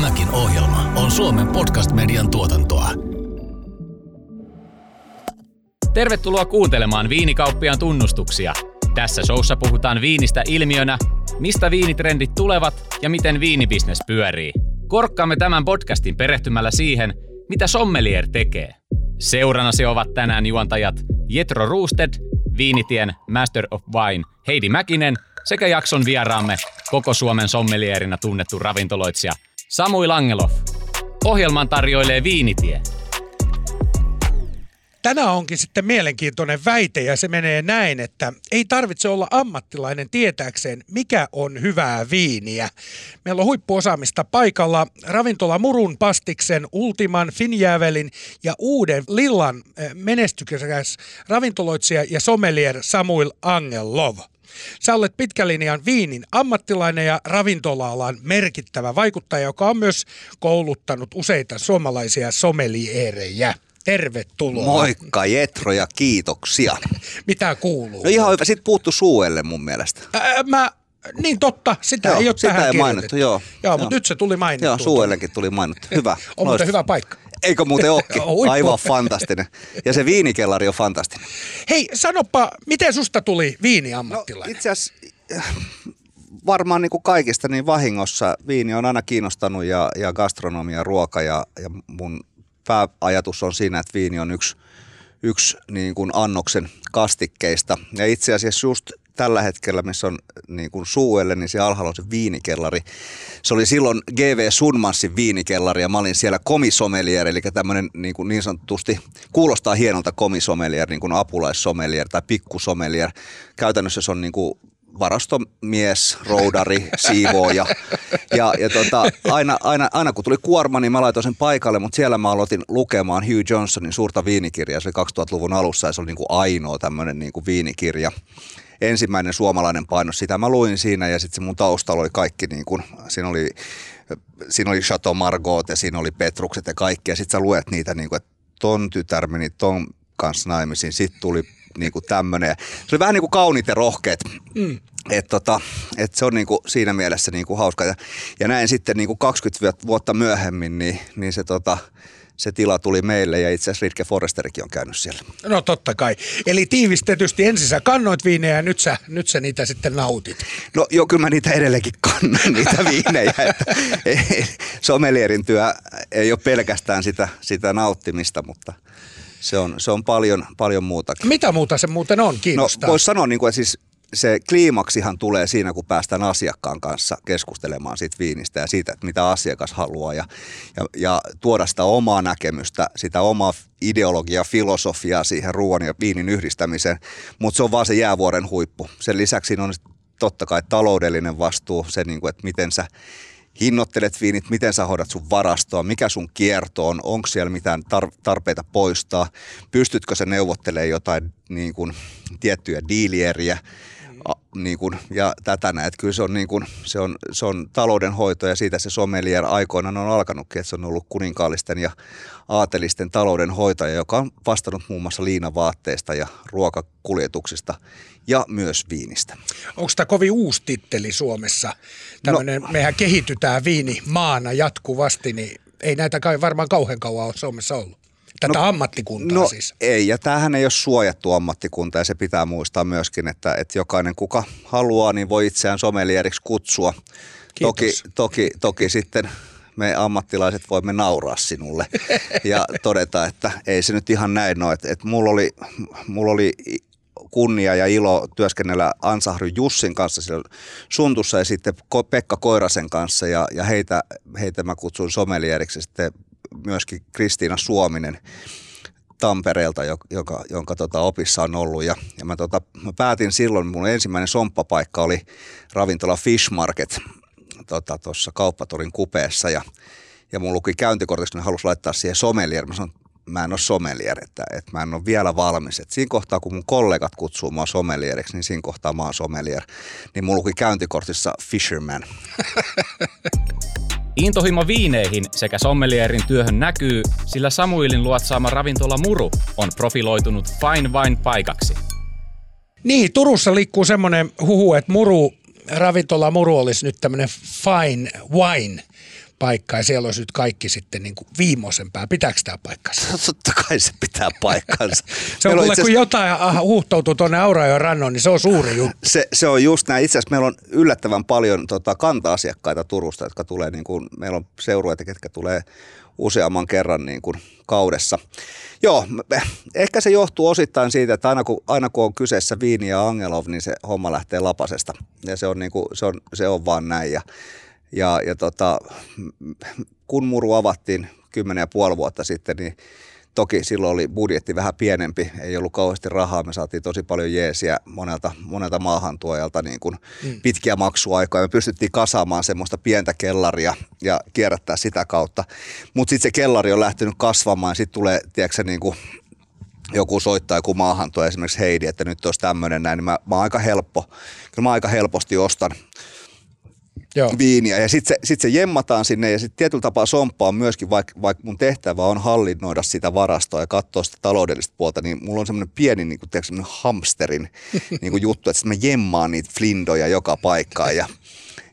Tämäkin ohjelma on Suomen podcast-median tuotantoa. Tervetuloa kuuntelemaan Viinikauppiaan tunnustuksia. Tässä showssa puhutaan viinistä ilmiönä, mistä viinitrendit tulevat ja miten viinibisnes pyörii. Korkkaamme tämän podcastin perehtymällä siihen, mitä sommelier tekee. Seurannasi ovat tänään juontajat Jetro Roosted, Viinitien Master of Wine Heidi Mäkinen sekä jakson vieraamme koko Suomen sommelierina tunnettu ravintoloitsija Samui Langelof. Ohjelman tarjoilee Viinitie. Tänään onkin sitten mielenkiintoinen väite ja se menee näin, että ei tarvitse olla ammattilainen tietääkseen, mikä on hyvää viiniä. Meillä on huippuosaamista paikalla ravintola Murun Pastiksen, Ultiman, Finjävelin ja uuden Lillan eh, menestyksekäs ravintoloitsija ja sommelier Samuel Angelov. Sä olet pitkälinjan viinin ammattilainen ja ravintola-alan merkittävä vaikuttaja, joka on myös kouluttanut useita suomalaisia sommelierejä. Tervetuloa. Moikka Jetro ja kiitoksia. Mitä kuuluu? No ihan hyvä. Sitten puuttu suuelle mun mielestä. Ää, mä, niin totta, sitä Joo, ei ole sitä tähän ei mainittu, joo. Joo, mutta Joo. nyt se tuli mainittu. Joo, suuellekin tuli mainittu. Hyvä. On muuten hyvä paikka. Eikö muuten? Huippu. Aivan fantastinen. Ja se viinikellari on fantastinen. Hei, sanoppa, miten susta tuli No, viiniammattilainen? itse asiassa varmaan niin kuin kaikista niin vahingossa viini on aina kiinnostanut ja, ja gastronomia, ruoka ja, ja mun pääajatus on siinä, että viini on yksi, yksi niin kuin annoksen kastikkeista. Ja itse asiassa just tällä hetkellä, missä on niin kuin suuelle, niin siellä alhaalla on se viinikellari. Se oli silloin GV Sunmanssin viinikellari ja mä olin siellä komisomelier, eli tämmöinen niin, kuin niin sanotusti kuulostaa hienolta komisomelier, niin kuin apulaissomelier tai pikkusomelier. Käytännössä se on niin kuin varastomies, roudari, siivooja. Ja, ja tota, aina, aina, aina kun tuli kuorma, niin mä laitoin sen paikalle, mutta siellä mä aloitin lukemaan Hugh Johnsonin suurta viinikirjaa. Se oli 2000-luvun alussa ja se oli niin kuin ainoa tämmöinen niin kuin viinikirja. Ensimmäinen suomalainen painos. Sitä mä luin siinä ja sitten se mun taustalla oli kaikki, niin kuin, siinä oli siinä oli Chateau Margaux ja siinä oli Petrukset ja kaikki. Ja sitten sä luet niitä, niin kuin, että ton tytär meni ton kanssa naimisiin. Sitten tuli niin kuin tämmöinen. Se oli vähän niin kuin kauniit ja rohkeat. Mm. Et tota, et se on niin kuin siinä mielessä niin kuin hauska. Ja, ja näin sitten niin kuin 20 vuotta myöhemmin, niin, niin se, tota, se tila tuli meille ja itse asiassa Ritke Forresterikin on käynyt siellä. No totta kai. Eli tiivistetysti ensin sä kannoit viinejä ja nyt sä, nyt sä niitä sitten nautit. No joo, kyllä mä niitä edelleenkin kannan, niitä viinejä. Että, ei, somelierin työ ei ole pelkästään sitä, sitä nauttimista, mutta se on, se on paljon, paljon muutakin. Mitä muuta se muuten on? No Kiinnostaa. voisi sanoa, niin kuin, että siis se kliimaksihan tulee siinä, kun päästään asiakkaan kanssa keskustelemaan siitä viinistä ja siitä, että mitä asiakas haluaa ja, ja, ja tuoda sitä omaa näkemystä, sitä omaa ideologiaa, filosofiaa siihen ruoan ja viinin yhdistämiseen, mutta se on vaan se jäävuoren huippu. Sen lisäksi siinä on totta kai taloudellinen vastuu, se niin kuin, että miten sä hinnoittelet viinit, miten sä hoidat sun varastoa, mikä sun kierto on, onko siellä mitään tar- tarpeita poistaa, pystytkö sä neuvottelemaan jotain niin kuin, tiettyjä diilieriä, niin kuin, ja tätä näet. Kyllä se on, niin kuin, se, on, se on taloudenhoito ja siitä se sommelier aikoinaan on alkanutkin, että se on ollut kuninkaallisten ja aatelisten taloudenhoitaja, joka on vastannut muun muassa liinavaatteista ja ruokakuljetuksista ja myös viinistä. Onko tämä kovin uusi titteli Suomessa? Tämmönen, no. Mehän kehitytään viinimaana jatkuvasti, niin ei näitä kai varmaan kauhean kauan ole Suomessa ollut. Tätä no, ammattikuntaa no, siis. ei, ja tämähän ei ole suojattu ammattikunta ja se pitää muistaa myöskin, että, että jokainen kuka haluaa, niin voi itseään somelieriksi kutsua. Toki, Kiitos. toki, toki sitten me ammattilaiset voimme nauraa sinulle ja todeta, että ei se nyt ihan näin ole. Että, että mulla, oli, mulla oli kunnia ja ilo työskennellä Ansahry Jussin kanssa siellä Suntussa ja sitten Pekka Koirasen kanssa ja, ja heitä, heitä mä kutsuin somelieriksi sitten myöskin Kristiina Suominen Tampereelta, jo- joka, jonka tota opissa on ollut. Ja, ja mä, tota, mä päätin silloin, mun ensimmäinen somppapaikka oli ravintola Fish Market tuossa tota, kauppatorin kupeessa. Ja, ja mun luki käyntikortissa, että ne halusi laittaa siihen sommelier. Mä sanoin, mä en ole sommelier, että, että mä en ole vielä valmis. Et siinä kohtaa, kun mun kollegat kutsuu mua sommelieriksi, niin siinä kohtaa mä oon sommelier. Niin mun luki käyntikortissa Fisherman. Intohimo viineihin sekä sommelierin työhön näkyy, sillä Samuelin luotsaama ravintola Muru on profiloitunut fine wine paikaksi. Niin, Turussa liikkuu semmoinen huhu, että muru, ravintola Muru olisi nyt tämmöinen fine wine paikka ja siellä olisi nyt kaikki sitten niin kuin viimeisempää. Pitääkö tämä paikkansa? Totta kai se pitää paikkansa. Se on kuule, kun jotain huuhtoutuu tuonne Aurajoen rannoon, niin se on suuri juttu. Se, se on just näin. Itse asiassa meillä on yllättävän paljon tota, kanta-asiakkaita Turusta, jotka tulee, niin kuin, meillä on seurueita, ketkä tulee useamman kerran niin kuin kaudessa. Joo, ehkä se johtuu osittain siitä, että aina kun, aina kun on kyseessä Viini ja Angelov, niin se homma lähtee lapasesta. Ja se on, niin kuin, se on, se on vaan näin. Ja, ja, ja tota, kun muru avattiin kymmenen ja puoli vuotta sitten, niin Toki silloin oli budjetti vähän pienempi, ei ollut kauheasti rahaa, me saatiin tosi paljon jeesiä monelta, monelta maahantuojalta niin kuin mm. pitkiä maksuaikoja. Me pystyttiin kasaamaan semmoista pientä kellaria ja kierrättää sitä kautta. Mutta sitten se kellari on lähtenyt kasvamaan ja sitten tulee, tiedätkö, niin kuin joku soittaa joku maahantuo, esimerkiksi Heidi, että nyt olisi tämmöinen näin, niin mä, mä aika helppo, kyllä mä aika helposti ostan Joo. viiniä. Ja sitten se, sit se jemmataan sinne ja sitten tietyllä tapaa somppaa myöskin, vaikka vaik mun tehtävä on hallinnoida sitä varastoa ja katsoa sitä taloudellista puolta, niin mulla on semmoinen pieni niin kuin, tiedätkö, hamsterin niin kuin juttu, että mä jemmaan niitä flindoja joka paikkaan ja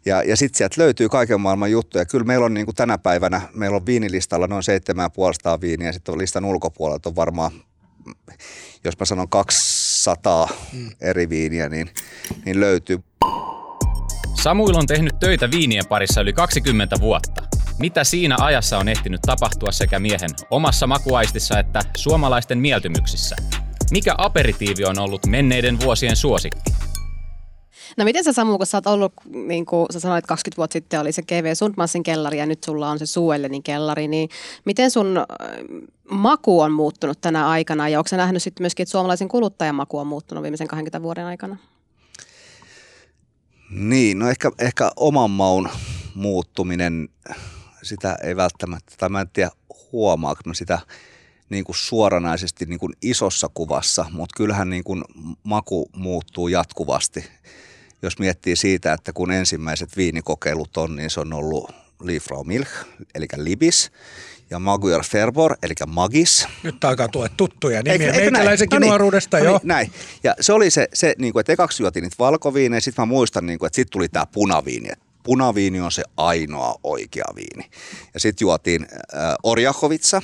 ja, ja sitten sieltä löytyy kaiken maailman juttuja. Kyllä meillä on niin kuin tänä päivänä, meillä on viinilistalla noin 7500 viiniä, ja sitten listan ulkopuolelta on varmaan, jos mä sanon 200 mm. eri viiniä, niin, niin löytyy. Samuil on tehnyt töitä viinien parissa yli 20 vuotta. Mitä siinä ajassa on ehtinyt tapahtua sekä miehen omassa makuaistissa että suomalaisten mieltymyksissä? Mikä aperitiivi on ollut menneiden vuosien suosikki? No miten sä Samu, kun sä oot ollut, niin kuin sä sanoit, 20 vuotta sitten oli se GV Sundmansin kellari ja nyt sulla on se Suellenin kellari, niin miten sun äh, maku on muuttunut tänä aikana ja onko sä nähnyt sitten myöskin, että suomalaisen kuluttajan maku on muuttunut viimeisen 20 vuoden aikana? Niin, no ehkä, ehkä oman maun muuttuminen, sitä ei välttämättä, tai mä en tiedä huomaako mä sitä niin kuin suoranaisesti niin kuin isossa kuvassa, mutta kyllähän niin kuin maku muuttuu jatkuvasti. Jos miettii siitä, että kun ensimmäiset viinikokeilut on, niin se on ollut Liefrau Milch, eli Libis, ja Magyar Ferbor, eli Magis. Nyt alkaa tulla tuttuja nimiä meikäläisenkin no niin, nuoruudesta, no niin, jo. näin. Ja se oli se, se niin kuin, että ekaksi juotiin niitä valkoviineja, sitten mä muistan, niin kuin, että sitten tuli tämä punaviini. Että punaviini on se ainoa oikea viini. Ja sitten juotiin äh, Orjahovitsa,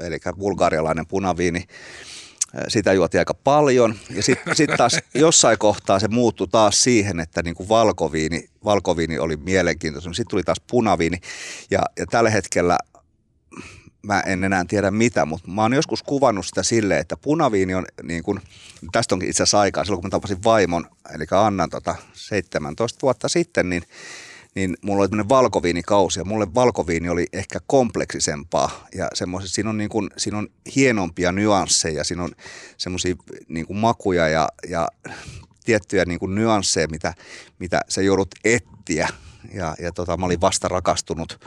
eli bulgarialainen punaviini. Äh, sitä juotiin aika paljon. Ja sitten sit taas jossain kohtaa se muuttui taas siihen, että niin kuin valkoviini, valkoviini oli mielenkiintoinen. Sitten tuli taas punaviini. Ja, ja tällä hetkellä mä en enää tiedä mitä, mutta mä oon joskus kuvannut sitä silleen, että punaviini on niin kuin, tästä onkin itse asiassa aikaa, silloin kun mä tapasin vaimon, eli Annan tota 17 vuotta sitten, niin niin mulla oli tämmöinen valkoviinikausi ja mulle valkoviini oli ehkä kompleksisempaa ja siinä on, niin kuin, siinä on hienompia nyansseja, siinä on semmoisia niin kuin makuja ja, ja tiettyjä niin kuin nyansseja, mitä, mitä sä joudut ettiä ja, ja tota, mä olin vasta rakastunut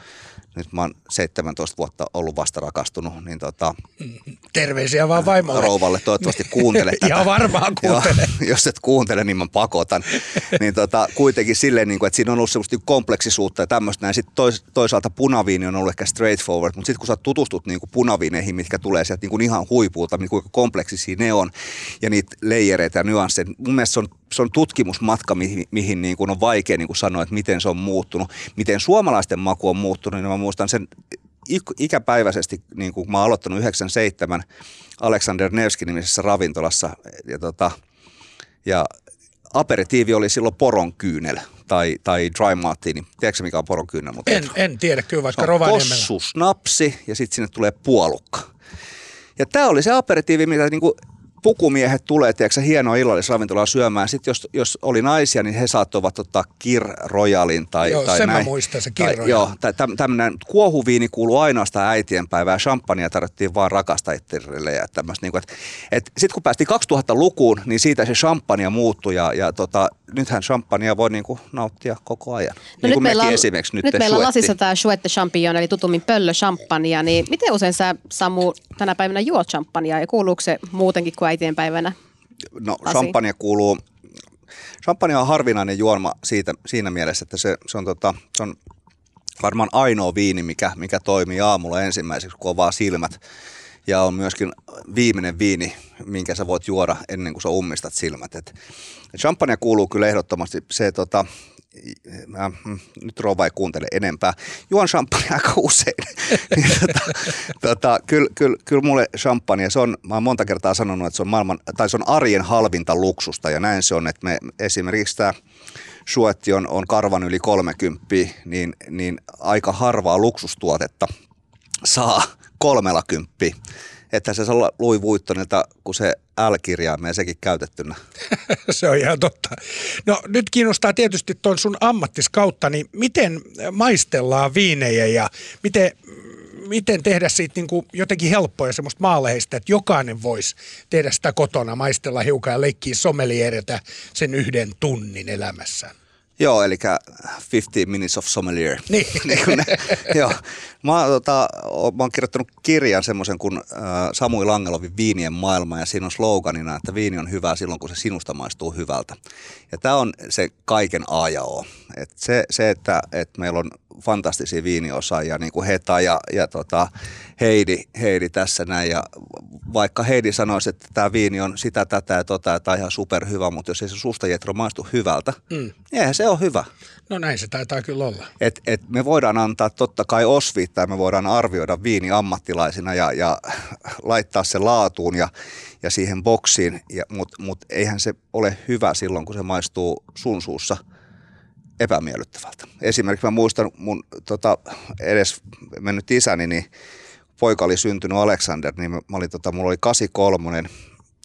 nyt mä oon 17 vuotta ollut vasta rakastunut, niin tota... Terveisiä vaan vaimolle. Rouvalle, toivottavasti kuuntele tätä. ja varmaan kuuntele. Ja, jos et kuuntele, niin mä pakotan. niin tota, kuitenkin silleen, niin kuin, että siinä on ollut semmoista kompleksisuutta ja tämmöistä näin. Sitten tois, toisaalta punaviini on ollut ehkä straightforward, mutta sitten kun sä tutustut niin kuin punaviineihin, mitkä tulee sieltä niin kuin ihan huipulta, niin kuinka kompleksisia ne on ja niitä leijereitä ja nyansseja. Mun mielestä se on se on tutkimusmatka, mihin, mihin niin kuin on vaikea niin kuin sanoa, että miten se on muuttunut. Miten suomalaisten maku on muuttunut, niin mä muistan sen ikäpäiväisesti, niin kuin mä oon aloittanut 97 Alexander Nevskin nimisessä ravintolassa. Ja, tota, ja aperitiivi oli silloin poron kyynel tai, tai dry martini. Tiedätkö mikä on poron kyynel? Mutta en, en tiedä kyllä, vaikka Rovaniemellä. Possu, snapsi ja sitten sinne tulee puolukka. Ja tämä oli se aperitiivi, mitä niinku pukumiehet tulee, tiedätkö, hienoa illallisravintolaa syömään. Sitten jos, jos oli naisia, niin he saattoivat ottaa Kir Royalin tai, joo, tai sen näin. mä muistan, se Kir tai, Joo, tai tämmöinen kuohuviini kuuluu ainoastaan äitienpäivää. Champagnea tarvittiin vaan rakastajille ja tämmöistä. Niin sitten kun päästiin 2000-lukuun, niin siitä se champagne muuttui ja, ja tota, nythän champagnea voi niin kuin nauttia koko ajan. No niin nyt meillä on, esimerkiksi nyt, nyt meillä on lasissa tämä Chouette Champignon, eli tutummin pöllö champagnea, niin miten usein sä Samu tänä päivänä juot champagnea ja kuuluuko se muutenkin kuin äitienpäivänä? No champagne kuuluu, champagne on harvinainen juoma siitä, siinä mielessä, että se, se, on, tota, se on varmaan ainoa viini, mikä, mikä toimii aamulla ensimmäiseksi, kun on vaan silmät. Ja on myöskin viimeinen viini, minkä sä voit juoda ennen kuin sä ummistat silmät. Et champagne kuuluu kyllä ehdottomasti se, tota, mä, mm, nyt rouva ei kuuntele enempää, juon champagne aika usein. niin, tota, tota, kyllä, kyllä, kyllä mulle champagne, se on, mä oon monta kertaa sanonut, että se on, maailman, tai se on arjen halvinta luksusta ja näin se on, että me esimerkiksi tämä suetti on, on karvan yli 30, niin, niin aika harvaa luksustuotetta saa kolmella kymppiä. Että se saa Louis Vuittonilta, kun se L-kirjaimeen sekin käytettynä. se on ihan totta. No nyt kiinnostaa tietysti tuon sun ammattiskautta, niin miten maistellaan viinejä ja miten, miten tehdä siitä niin kuin jotenkin helppoa ja semmoista maaleista, että jokainen voisi tehdä sitä kotona, maistella hiukan ja leikkiä somelieretä sen yhden tunnin elämässään. Joo, eli 50 Minutes of Sommelier. Niin. niin ne, joo. Mä, tota, mä oon kirjoittanut kirjan semmoisen kuin äh, Samui Langelovin Viinien maailma ja siinä on sloganina, että viini on hyvä silloin, kun se sinusta maistuu hyvältä. Ja tämä on se kaiken A ja O. Et se, se että, että meillä on fantastisia viiniosaajia, niin kuin Heta ja, ja tota Heidi, Heidi tässä näin. Ja vaikka Heidi sanoisi, että tämä viini on sitä, tätä ja tota, ja tämä ihan superhyvä, mutta jos ei se susta Jetro maistu hyvältä, mm. niin eihän se ole hyvä. No näin se taitaa kyllä olla. Et, et me voidaan antaa totta kai osviittaa, me voidaan arvioida viini ammattilaisina ja, ja laittaa se laatuun ja, ja siihen boksiin, mutta mut eihän se ole hyvä silloin, kun se maistuu sun suussa – epämiellyttävältä. Esimerkiksi mä muistan mun tota, edes mennyt isäni, niin poika oli syntynyt Alexander, niin mä olin, tota, mulla oli 83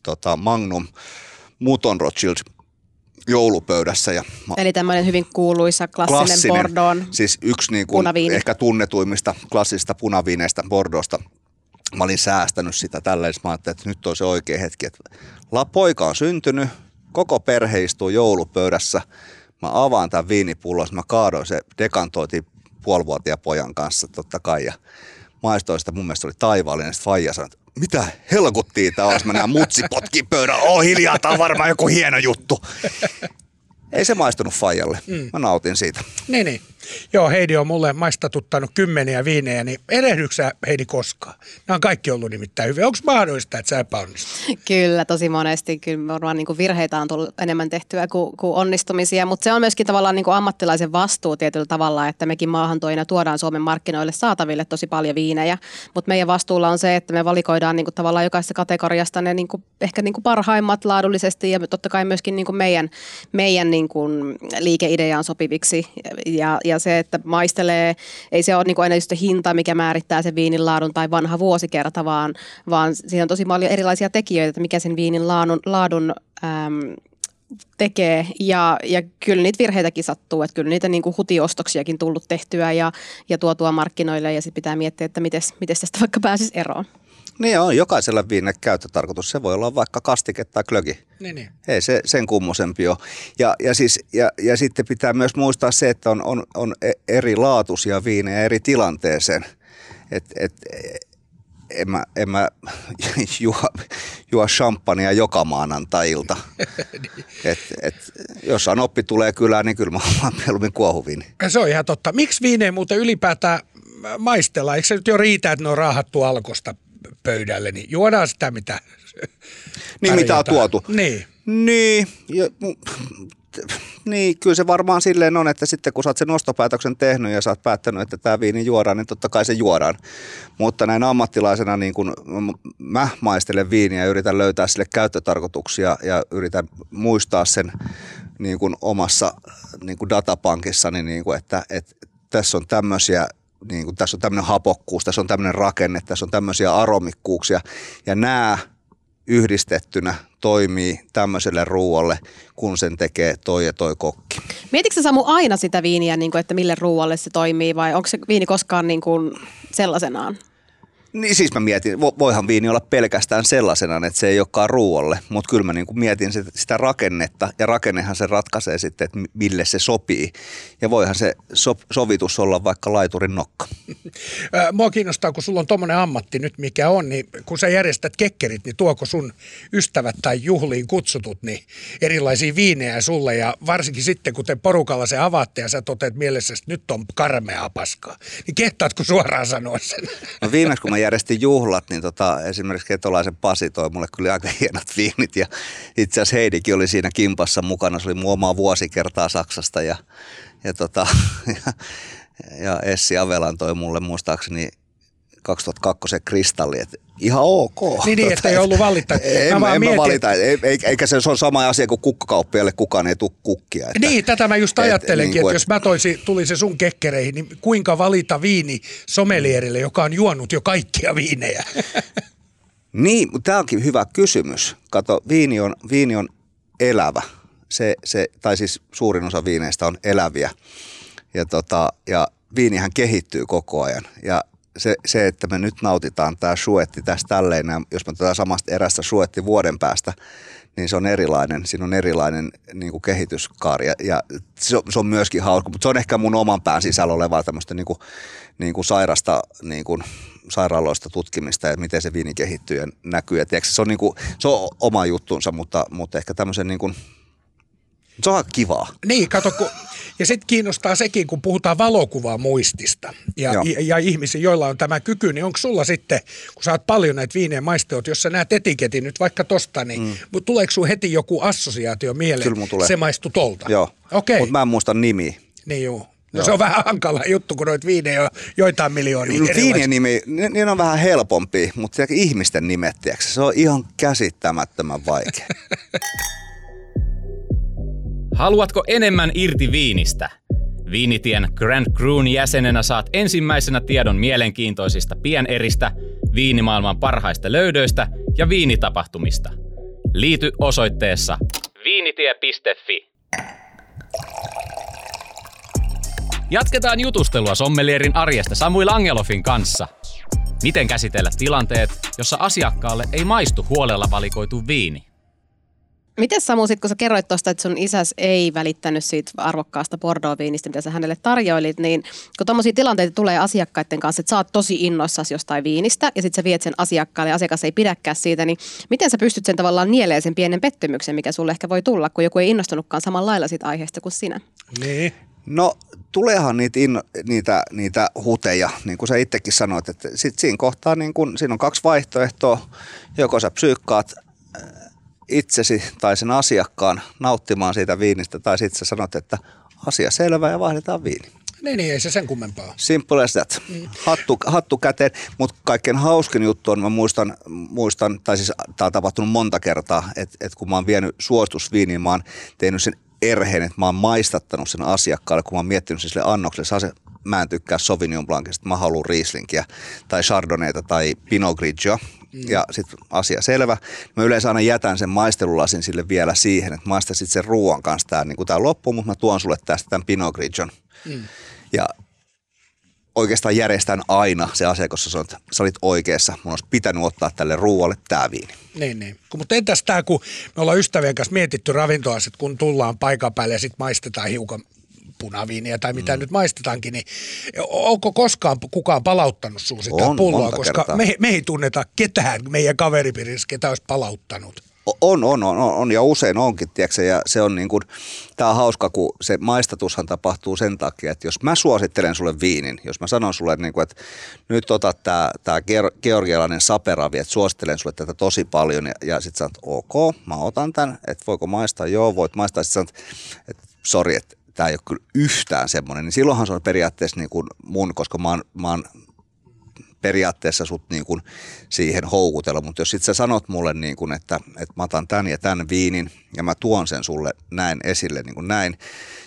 tota, Magnum Muton Rothschild joulupöydässä. Ja mä, Eli tämmöinen hyvin kuuluisa klassinen, klassinen Bordeaux Siis yksi niin kuin ehkä tunnetuimmista klassisista punaviineistä Bordeauxsta. Mä olin säästänyt sitä tällä, mä ajattelin, että nyt on se oikea hetki. Että poika on syntynyt, koko perhe istuu joulupöydässä – mä avaan tämän viinipullon, mä kaadoin se dekantoiti puolivuotiaan pojan kanssa totta kai ja maistoin sitä, mun mielestä oli taivaallinen, sitten Faija sanoi, että mitä helkuttiin tää olisi, mä näen mutsi potki pöydän, oh hiljaa, tää on varmaan joku hieno juttu. Ei se maistunut Fajalle, mm. mä nautin siitä. Niin, niin. Joo, Heidi on mulle maistatuttanut kymmeniä viinejä, niin erehdyksä Heidi koskaan? Nämä on kaikki ollut nimittäin hyviä. Onko mahdollista, että sä epäonnistut? Kyllä, tosi monesti. Kyllä varmaan niin virheitä on tullut enemmän tehtyä kuin, kuin onnistumisia, mutta se on myöskin tavallaan niin ammattilaisen vastuu tietyllä tavalla, että mekin maahantoina tuodaan Suomen markkinoille saataville tosi paljon viinejä, mutta meidän vastuulla on se, että me valikoidaan niin tavallaan jokaisesta kategoriasta ne niin kuin, ehkä niin parhaimmat laadullisesti ja totta kai myöskin niin meidän, meidän niin liikeideaan sopiviksi ja, ja se, että maistelee, ei se ole niin aina just hinta, mikä määrittää sen viinin laadun tai vanha vuosikerta, vaan, vaan siinä on tosi paljon erilaisia tekijöitä, että mikä sen viinin laadun, laadun äm, tekee ja, ja kyllä niitä virheitäkin sattuu, että kyllä niitä niin kuin hutiostoksiakin tullut tehtyä ja, ja tuotua markkinoille ja sitten pitää miettiä, että miten tästä vaikka pääsisi eroon. Niin on, jokaisella viine käyttötarkoitus. Se voi olla vaikka kastike tai klögi. Niin, niin. Ei se sen kummosempi ole. Ja, ja, siis, ja, ja sitten pitää myös muistaa se, että on, on, on e, eri laatuisia viinejä eri tilanteeseen. Et, et, en mä, en mä juo, juo champagnea joka maanantailta. et, et, jos oppi tulee kylään, niin kyllä mä oon mieluummin kuohuviini. Se on ihan totta. Miksi viineen muuten ylipäätään maistella? Eikö se nyt jo riitä, että ne on raahattu alkosta pöydälle, niin juodaan sitä, mitä Niin, mitä on tuotu. Niin. Niin, ja, niin, kyllä se varmaan silleen on, että sitten kun sä oot sen ostopäätöksen tehnyt ja sä oot päättänyt, että tämä viini juodaan, niin totta kai se juodaan. Mutta näin ammattilaisena niin kun mä maistelen viiniä ja yritän löytää sille käyttötarkoituksia ja yritän muistaa sen niin kuin omassa niin kuin datapankissani, niin kuin, että, että tässä on tämmöisiä niin kuin tässä on tämmöinen hapokkuus, tässä on tämmöinen rakenne, tässä on tämmöisiä aromikkuuksia ja nämä yhdistettynä toimii tämmöiselle ruoalle, kun sen tekee toi ja toi kokki. Mietitkö Samu aina sitä viiniä, niin kuin, että mille ruoalle se toimii vai onko se viini koskaan niin kuin sellaisenaan? Niin siis mä mietin, voihan viini olla pelkästään sellaisena, että se ei olekaan ruoalle, mutta kyllä mä niin kuin mietin sitä rakennetta ja rakennehan se ratkaisee sitten, että mille se sopii. Ja voihan se so, sovitus olla vaikka laiturin nokka. Mua kiinnostaa, kun sulla on tuommoinen ammatti nyt mikä on, niin kun sä järjestät kekkerit, niin tuoko sun ystävät tai juhliin kutsutut niin erilaisia viinejä sulle ja varsinkin sitten kun te porukalla se avaatte ja sä toteat mielessä, että nyt on karmeaa paskaa, niin kehtaatko suoraan sanoa sen? No viimeksi kun mä järjestin juhlat, niin tota, esimerkiksi Ketolaisen Pasi toi mulle kyllä aika hienot viinit ja itse asiassa Heidikin oli siinä kimpassa mukana. Se oli mun omaa vuosikertaa Saksasta ja, ja, tota, ja, ja Essi Avelan toi mulle muistaakseni 2002 kristalli, että ihan ok. Niin, niin että ei ollut valita. En, mä en mä valita, eikä se, ole sama asia kuin kukkakauppialle, kukaan ei tule kukkia. Että, niin, tätä mä just ajattelenkin, niin että, että jos mä toisin, tuli se sun kekkereihin, niin kuinka valita viini somelierille, joka on juonut jo kaikkia viinejä? niin, mutta tämä onkin hyvä kysymys. Kato, viini on, viini on elävä. Se, se, tai siis suurin osa viineistä on eläviä. Ja, tota, ja viinihän kehittyy koko ajan. Ja se, se, että me nyt nautitaan tämä suetti tässä tälleen, jos me tätä samasta erästä suetti vuoden päästä, niin se on erilainen. Siinä on erilainen niin kuin kehityskaari ja, ja se, on, se, on myöskin hauska, mutta se on ehkä mun oman pään sisällä olevaa tämmöistä niin kuin, niin kuin sairasta niin kuin sairaaloista tutkimista ja miten se viini kehittyy ja näkyy. Ja tiedätkö, se, on niin kuin, se on oma juttunsa, mutta, mutta ehkä tämmöisen niin kuin, se on kivaa. Niin, kato, kun ja sitten kiinnostaa sekin, kun puhutaan valokuvaa muistista ja, ja, ja ihmisiä, joilla on tämä kyky, niin onko sulla sitten, kun sä oot paljon näitä viineen maisteot, jos sä näet etiketin nyt vaikka tosta, niin mm. tuleeko sun heti joku assosiaatio mieleen? Kyllä tulee. Se maistuu tolta. Joo, okay. mutta mä en muista nimiä. Niin joo. No Joo. se on vähän hankala juttu, kun noita viinejä on joitain miljoonia. No, viinien nimi, ne, ne on vähän helpompi, mutta ihmisten nimet, tiiäks, se on ihan käsittämättömän vaikea. Haluatko enemmän irti viinistä? Viinitien Grand Cruun jäsenenä saat ensimmäisenä tiedon mielenkiintoisista pieneristä, viinimaailman parhaista löydöistä ja viinitapahtumista. Liity osoitteessa viinitie.fi. Jatketaan jutustelua sommelierin arjesta Samuel Angelofin kanssa. Miten käsitellä tilanteet, jossa asiakkaalle ei maistu huolella valikoitu viini? Miten Samu, sit, kun sä kerroit tuosta, että sun isäs ei välittänyt siitä arvokkaasta Bordeaux-viinistä, mitä sä hänelle tarjoilit, niin kun tuommoisia tilanteita tulee asiakkaiden kanssa, että sä oot tosi innoissasi jostain viinistä ja sitten sä viet sen asiakkaalle ja asiakas ei pidäkään siitä, niin miten sä pystyt sen tavallaan nieleen sen pienen pettymyksen, mikä sulle ehkä voi tulla, kun joku ei innostunutkaan samalla lailla siitä aiheesta kuin sinä? Niin. No tuleehan niitä, inno, niitä, niitä huteja, niin kuin sä itsekin sanoit, että sit siinä kohtaa niin kun, siinä on kaksi vaihtoehtoa, joko sä psyykkaat itsesi tai sen asiakkaan nauttimaan siitä viinistä, tai sitten sä sanot, että asia selvä ja vaihdetaan viini. Niin, niin, ei se sen kummempaa. Simple as that. Mm. Hattu, hattu käteen, mutta kaikkein hauskin juttu on, mä muistan, muistan tai siis tämä on tapahtunut monta kertaa, että et kun mä oon vienyt suostusviiniin, mä oon tehnyt sen erheen, että mä oon maistattanut sen asiakkaalle, kun mä oon miettinyt sille annokselle. mä en tykkää Sauvignon Blancista, mä haluan Rieslingiä tai Chardonnayta tai Pinot Grigio mm. ja sitten asia selvä. Mä yleensä aina jätän sen maistelulasin sille vielä siihen, että maista sitten sen ruoan kanssa tämä niin tää loppu, mutta mä tuon sulle tästä tämän Pinot Grigion. Mm. Ja oikeastaan järjestän aina se asia, koska sä, sä olit oikeassa. Mun olisi pitänyt ottaa tälle ruoalle tämä viini. Niin, niin. Mutta entäs tämä, kun me ollaan ystävien kanssa mietitty ravintoa, kun tullaan paikan päälle ja sitten maistetaan hiukan punaviiniä tai mitä mm. nyt maistetaankin, niin onko koskaan kukaan palauttanut sun sitä on, pulloa, koska me, me ei tunneta ketään meidän kaveripiirissä, ketä olisi palauttanut. On, on, on, on, ja usein onkin, tiedätkö, ja se on niin kuin, tämä on hauska, kun se maistatushan tapahtuu sen takia, että jos mä suosittelen sulle viinin, jos mä sanon sulle, niin kuin, että nyt otat tämä, tämä georgialainen saperavi, että suosittelen sulle tätä tosi paljon, ja, ja sitten sanot, ok, mä otan tämän, että voiko maistaa, joo, voit maistaa, sitten sanot, että sori, että tämä ei ole kyllä yhtään semmoinen, niin silloinhan se on periaatteessa niin kuin mun, koska mä oon, mä oon periaatteessa sut niin kuin siihen houkutella, mutta jos sit sä sanot mulle, niin kuin, että, että mä otan tämän ja tämän viinin ja mä tuon sen sulle näin esille niin kuin näin,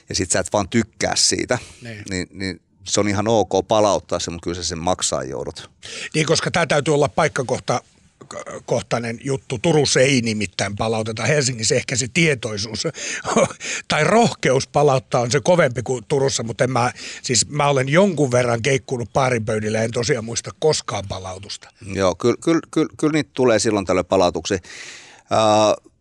ja sit sä et vaan tykkää siitä, niin, niin, niin se on ihan ok palauttaa se, mutta kyllä sä sen maksaa joudut. Niin, koska tämä täytyy olla paikkakohta kohtainen juttu. Turussa ei nimittäin palauteta. Helsingissä ehkä se tietoisuus tai rohkeus palauttaa on se kovempi kuin Turussa, mutta mä, siis mä olen jonkun verran keikkunut paarinpöydillä, en tosiaan muista koskaan palautusta. Joo, kyllä, kyllä, kyllä, kyllä niitä tulee silloin tälle palautuksi. Uh,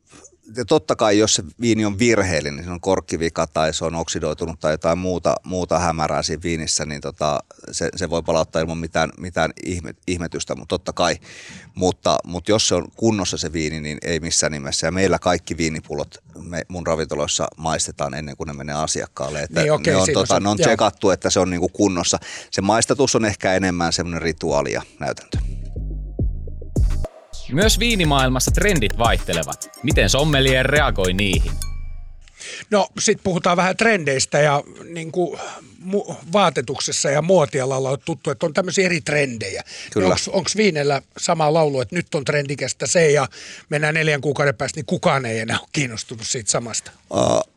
ja totta kai, jos se viini on virheellinen, niin se on korkkivika tai se on oksidoitunut tai jotain muuta, muuta hämärää siinä viinissä, niin tota, se, se, voi palauttaa ilman mitään, mitään ihme, ihmetystä, mutta totta kai. Mutta, mutta jos se on kunnossa se viini, niin ei missään nimessä. Ja meillä kaikki viinipullot me, mun ravintoloissa maistetaan ennen kuin ne menee asiakkaalle. Että niin, okay, ne on, tota, ne on tsekattu, että se on niinku kunnossa. Se maistatus on ehkä enemmän semmoinen rituaali ja näytäntö. Myös viinimaailmassa trendit vaihtelevat. Miten sommelier reagoi niihin? No sit puhutaan vähän trendeistä ja niin kuin, mu- vaatetuksessa ja muotialalla on tuttu, että on tämmöisiä eri trendejä. Kyllä. Onko viinellä sama laulu, että nyt on trendikästä se ja mennään neljän kuukauden päästä, niin kukaan ei enää ole kiinnostunut siitä samasta. Uh,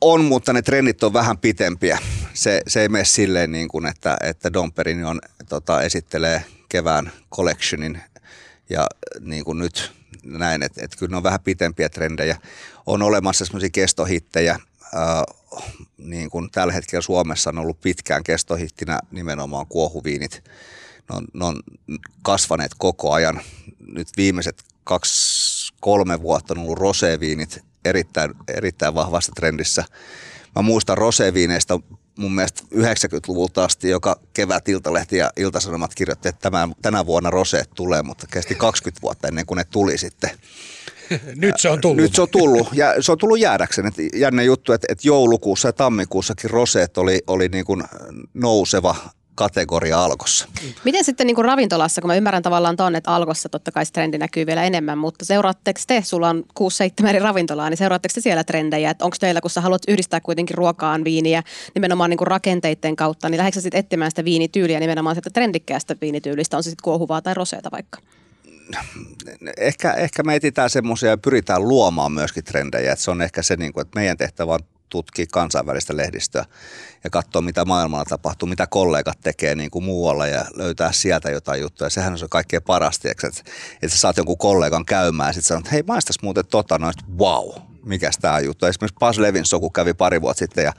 on, mutta ne trendit on vähän pitempiä. Se, se ei mene silleen, niin kuin, että, että Domperin on, tota, esittelee kevään collectionin ja niin kuin nyt näin, että, että kyllä ne on vähän pitempiä trendejä. On olemassa semmoisia kestohittejä, uh, niin kuin tällä hetkellä Suomessa on ollut pitkään kestohittinä nimenomaan kuohuviinit. Ne on, ne on kasvaneet koko ajan. Nyt viimeiset kaksi, kolme vuotta on ollut roseviinit erittäin, erittäin vahvassa trendissä. Mä muistan roseviineista mun mielestä 90-luvulta asti joka kevät Iltalehti ja Iltasanomat kirjoitti, että tämän, tänä vuonna roseet tulee, mutta kesti 20 vuotta ennen kuin ne tuli sitten. Nyt se on tullut. Nyt se on tullut ja se on tullut jäädäkseen. Että jännä juttu, että, että joulukuussa ja tammikuussakin roseet oli, oli niin kuin nouseva kategoria alkossa. Miten sitten niin kuin ravintolassa, kun mä ymmärrän tavallaan ton, että alkossa totta kai se trendi näkyy vielä enemmän, mutta seuraatteko te, sulla on 6-7 eri ravintolaa, niin seuraatteko te siellä trendejä, että onko teillä, kun sä haluat yhdistää kuitenkin ruokaan viiniä nimenomaan niin kuin rakenteiden kautta, niin lähdetkö sitten etsimään sitä viinityyliä nimenomaan sieltä trendikkäästä viinityylistä, on se sitten kuohuvaa tai roseeta vaikka? Ehkä, ehkä me etsitään semmoisia ja pyritään luomaan myöskin trendejä, että se on ehkä se, niin kuin, että meidän tehtävä on tutkia kansainvälistä lehdistöä ja katsoa, mitä maailmalla tapahtuu, mitä kollegat tekee niin kuin muualla ja löytää sieltä jotain juttuja. Sehän on se kaikkein parasti, että, että sä saat jonkun kollegan käymään ja sitten sanot, että hei maistas muuten tota noista, wow, mikä tämä juttu. Esimerkiksi Bas Levinson, kun kävi pari vuotta sitten ja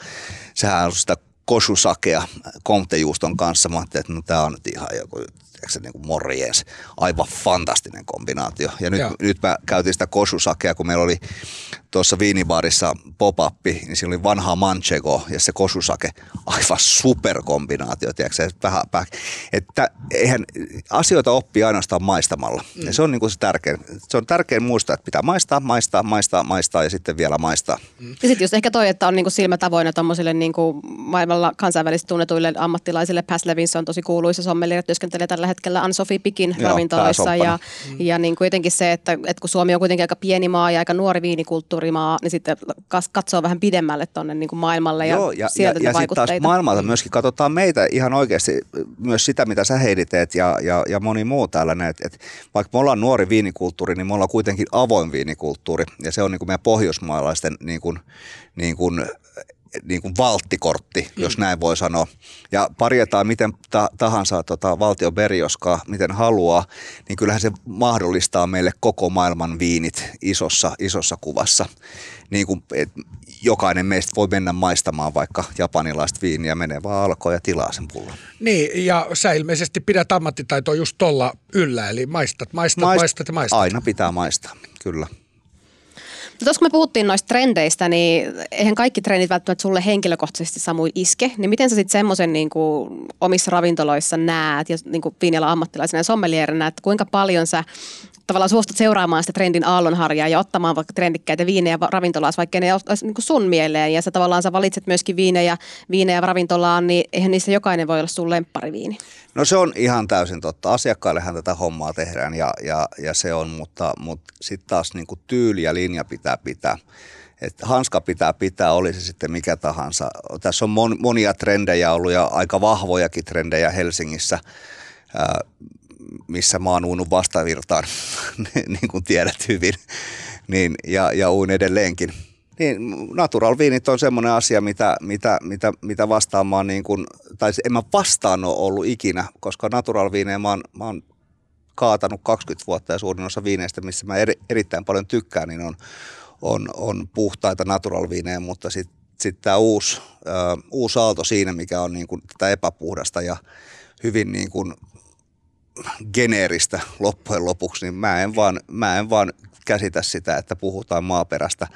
sehän on sitä koshusakea komtejuuston kanssa. Mä ajattelin, että no tämä on nyt ihan joku se niin kuin morjens. Aivan fantastinen kombinaatio. Ja nyt, nyt mä käytin sitä koshusakea, kun meillä oli tuossa viinibaarissa pop-up, niin siinä oli vanha manchego ja se koshusake. Aivan superkombinaatio, tiedätkö? Vähän, vähän, että eihän asioita oppii ainoastaan maistamalla. Mm. Ja se on niin kuin se tärkein. Se on tärkein muistaa, että pitää maistaa, maistaa, maistaa, maistaa ja sitten vielä maistaa. Mm. Ja sitten just ehkä toi, että on niin kuin silmät avoinna tuommoisille niin kuin maailmalla kansainvälisesti tunnetuille ammattilaisille. Pass Levinson on tosi kuuluisa sommelier, työskentelee tällä hetkellä Anne-Sophie Pikin Joo, ravintoloissa. Ja, mm. ja niin kuitenkin se, että, että kun Suomi on kuitenkin aika pieni maa ja aika nuori viinikulttuurimaa, niin sitten katsoo vähän pidemmälle tuonne niin kuin maailmalle ja, Joo, ja sieltä ja, ja sitten taas maailmalta myöskin katsotaan meitä ihan oikeasti myös sitä, mitä sä heiditeet ja, ja, ja moni muu täällä. Että, että vaikka me ollaan nuori viinikulttuuri, niin me ollaan kuitenkin avoin viinikulttuuri ja se on niin kuin meidän pohjoismaalaisten niin kuin, niin kuin niin kuin valttikortti, mm. jos näin voi sanoa. Ja parjetaan miten ta- tahansa tota, valtio berjoskaa, miten haluaa, niin kyllähän se mahdollistaa meille koko maailman viinit isossa, isossa kuvassa. Niin kuin, et, jokainen meistä voi mennä maistamaan vaikka japanilaista viiniä, menee vaan alkoon ja tilaa sen pullon. Niin, ja sä ilmeisesti pidät ammattitaitoa just tuolla yllä, eli maistat, maistat, Maist- maistat ja maistat. Aina pitää maistaa, kyllä. No tuossa kun me puhuttiin noista trendeistä, niin eihän kaikki trendit välttämättä sulle henkilökohtaisesti samoin iske. Niin miten sä sitten semmoisen niin omissa ravintoloissa näet ja niin viinialan ammattilaisena ja sommelierina, että kuinka paljon sä tavallaan suostut seuraamaan sitä trendin aallonharjaa ja ottamaan vaikka trendikkäitä viinejä ravintolaas, vaikka ne olisi niin sun mieleen. Ja sä tavallaan sä valitset myöskin viinejä, viinejä ravintolaan, niin eihän niissä jokainen voi olla sun lemppariviini. No se on ihan täysin totta. Asiakkaillehan tätä hommaa tehdään ja, ja, ja se on, mutta, mutta sitten taas niin kuin tyyli ja linja pitää pitää. Et hanska pitää pitää, oli se sitten mikä tahansa. Tässä on mon, monia trendejä ollut ja aika vahvojakin trendejä Helsingissä, ää, missä mä oon uunut vastavirtaan, niin kuin tiedät hyvin, niin, ja, ja uun edelleenkin. Niin, natural viinit on semmoinen asia, mitä, mitä, mitä, mitä oon niin kuin, tai en mä vastaan ole ollut ikinä, koska natural viinejä mä mä oon kaatanut 20 vuotta ja suurin osa viineistä, missä mä eri, erittäin paljon tykkään, niin on, on, on puhtaita natural viinejä, mutta sitten sit tämä uusi, äh, uusi aalto siinä, mikä on niin kuin tätä epäpuhdasta ja hyvin niin kuin geneeristä loppujen lopuksi, niin mä en vaan, mä en vaan käsitä sitä, että puhutaan maaperästä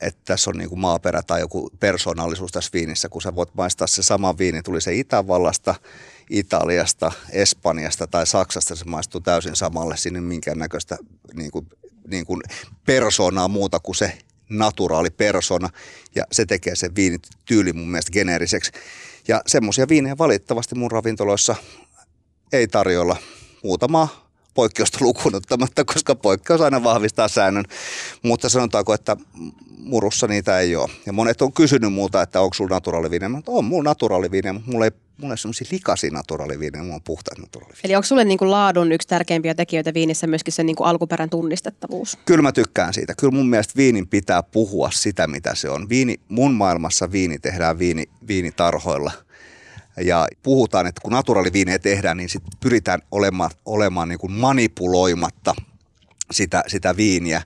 että tässä on niin kuin maaperä tai joku persoonallisuus tässä viinissä, kun sä voit maistaa se sama viini, tuli se Itävallasta, Italiasta, Espanjasta tai Saksasta, se maistuu täysin samalle, sinne minkäännäköistä niin kuin, niin kuin persoonaa muuta kuin se naturaali persona, ja se tekee sen viinityyli mun mielestä geneeriseksi. Ja semmoisia viinejä valitettavasti mun ravintoloissa ei tarjolla. Muutama poikkeusta lukuun ottamatta, koska poikkeus aina vahvistaa säännön. Mutta sanotaanko, että murussa niitä ei ole. Ja monet on kysynyt multa, että onko sulla naturaaliviine. Mä on mulla naturaaliviine, mutta mulla ei mulla ei semmoisia likaisia naturaaliviine, mulla on puhtaat naturaaliviine. Eli onko sulle niin kuin laadun yksi tärkeimpiä tekijöitä viinissä myöskin se niin kuin alkuperän tunnistettavuus? Kyllä mä tykkään siitä. Kyllä mun mielestä viinin pitää puhua sitä, mitä se on. Viini, mun maailmassa viini tehdään viini, viinitarhoilla – ja puhutaan, että kun naturaaliviinejä tehdään, niin sit pyritään olemaan, olemaan niin kuin manipuloimatta sitä, sitä viiniä,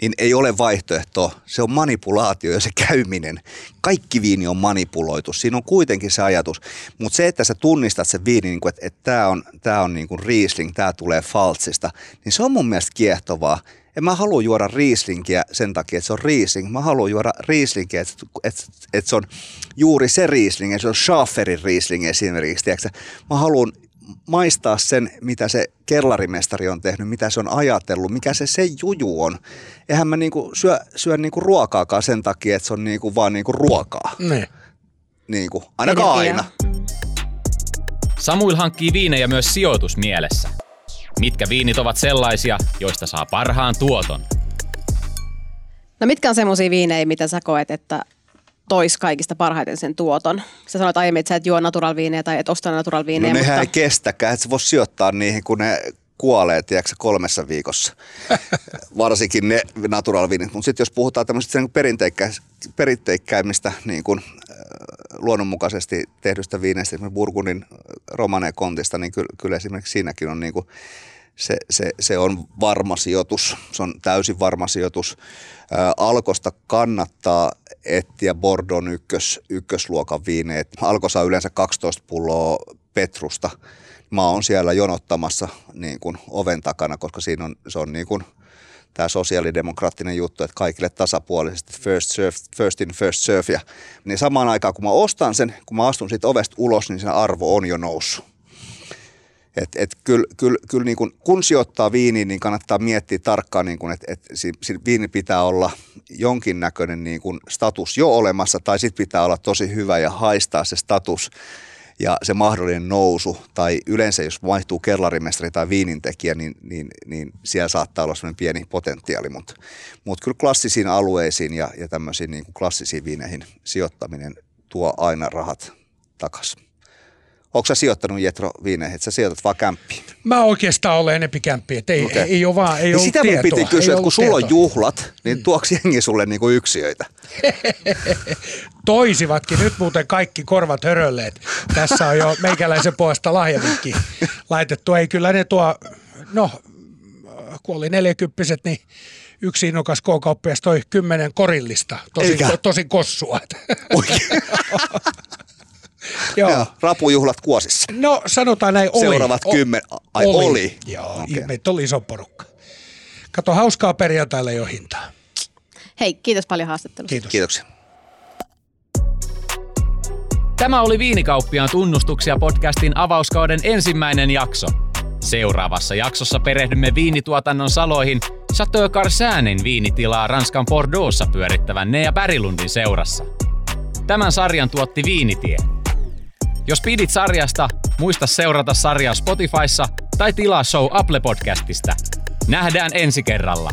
niin ei ole vaihtoehto. Se on manipulaatio ja se käyminen. Kaikki viini on manipuloitu. Siinä on kuitenkin se ajatus. Mutta se, että sä tunnistat sen viini, niin että, että tämä on, tää on niin kuin Riesling, tämä tulee Faltsista, niin se on mun mielestä kiehtovaa. En mä halua juoda Rieslingiä sen takia, että se on Riesling. Mä haluan juoda Rieslingiä, että, että, että se on juuri se Riesling, se on Schafferin Riesling esimerkiksi. Tiedätkö? Mä haluan maistaa sen, mitä se kellarimestari on tehnyt, mitä se on ajatellut, mikä se se juju on. Eihän mä niinku syö, syö niinku ruokaakaan sen takia, että se on niinku vaan niinku ruokaa. Ne. Niinku, ainakaan aina. Samuil hankkii viinejä myös sijoitusmielessä. Mitkä viinit ovat sellaisia, joista saa parhaan tuoton? No mitkä on semmoisia viinejä, mitä sä koet, että tois kaikista parhaiten sen tuoton. Sä sanoit aiemmin, että sä et juo naturalviineja tai et osta naturalviineja. No nehän mutta... ei kestäkään, että sä voi sijoittaa niihin, kun ne kuolee, tiedätkö, kolmessa viikossa. Varsinkin ne naturalviinit. Mutta sitten jos puhutaan tämmöisistä niin perinteikkä, perinteikkäimmistä niin kuin, äh, luonnonmukaisesti tehdystä viineistä, esimerkiksi Burgundin Romane Kontista, niin kyllä, kyllä esimerkiksi siinäkin on niin kuin, se, se, se on varma sijoitus. Se on täysin varma sijoitus. Ää, Alkosta kannattaa etsiä Bordon ykkös, ykkösluokan viineet. Alko saa yleensä 12 pulloa Petrusta. Mä oon siellä jonottamassa niin kuin oven takana, koska siinä on, se on niin kuin tämä sosiaalidemokraattinen juttu, että kaikille tasapuolisesti first, serve, first in, first serve. Ja, niin samaan aikaan, kun mä ostan sen, kun mä astun siitä ovesta ulos, niin sen arvo on jo noussut. Et, et kyllä, kyllä, kyllä niin kun, kun sijoittaa viiniin, niin kannattaa miettiä tarkkaan, niin kun, että et, et viini pitää olla jonkinnäköinen niin kun status jo olemassa, tai sitten pitää olla tosi hyvä ja haistaa se status ja se mahdollinen nousu, tai yleensä jos vaihtuu kellarimestari tai viinintekijä, niin, niin, niin siellä saattaa olla sellainen pieni potentiaali, mutta, mutta kyllä klassisiin alueisiin ja, ja tämmöisiin niin klassisiin viineihin sijoittaminen tuo aina rahat takaisin. Onko sä sijoittanut Jetro viineihin, että sä sijoitat vaan kämppiin? Mä oikeastaan olen enempi kämppiä, että ei, okay. ei, ei ole vaan, ei niin sitä tietoa. piti kysyä, että kun sulla on juhlat, niin mm. tuoksi jengi sulle niinku yksiöitä? Toisivatkin, nyt muuten kaikki korvat hörölleet. Tässä on jo meikäläisen puolesta lahjavikki laitettu. Ei kyllä ne tuo, no kun oli neljäkyppiset, niin yksi innokas K-kauppias toi kymmenen korillista, tosi, to, tosi kossua. Joo. Ja, rapujuhlat Kuosissa. No sanotaan näin oli. Seuraavat o- kymmen, ai oli. oli. Joo, okay. meitä oli iso porukka. Kato, hauskaa perjantaille jo hintaa. Hei, kiitos paljon haastattelusta. Kiitos. Kiitoksia. Tämä oli Viinikauppiaan tunnustuksia podcastin avauskauden ensimmäinen jakso. Seuraavassa jaksossa perehdymme viinituotannon saloihin Chateau Carsäänin viinitilaa Ranskan Bordeauxssa pyörittävän Nea Pärilundin seurassa. Tämän sarjan tuotti Viinitie – jos pidit sarjasta, muista seurata sarjaa Spotifyssa tai tilaa show Apple Podcastista. Nähdään ensi kerralla.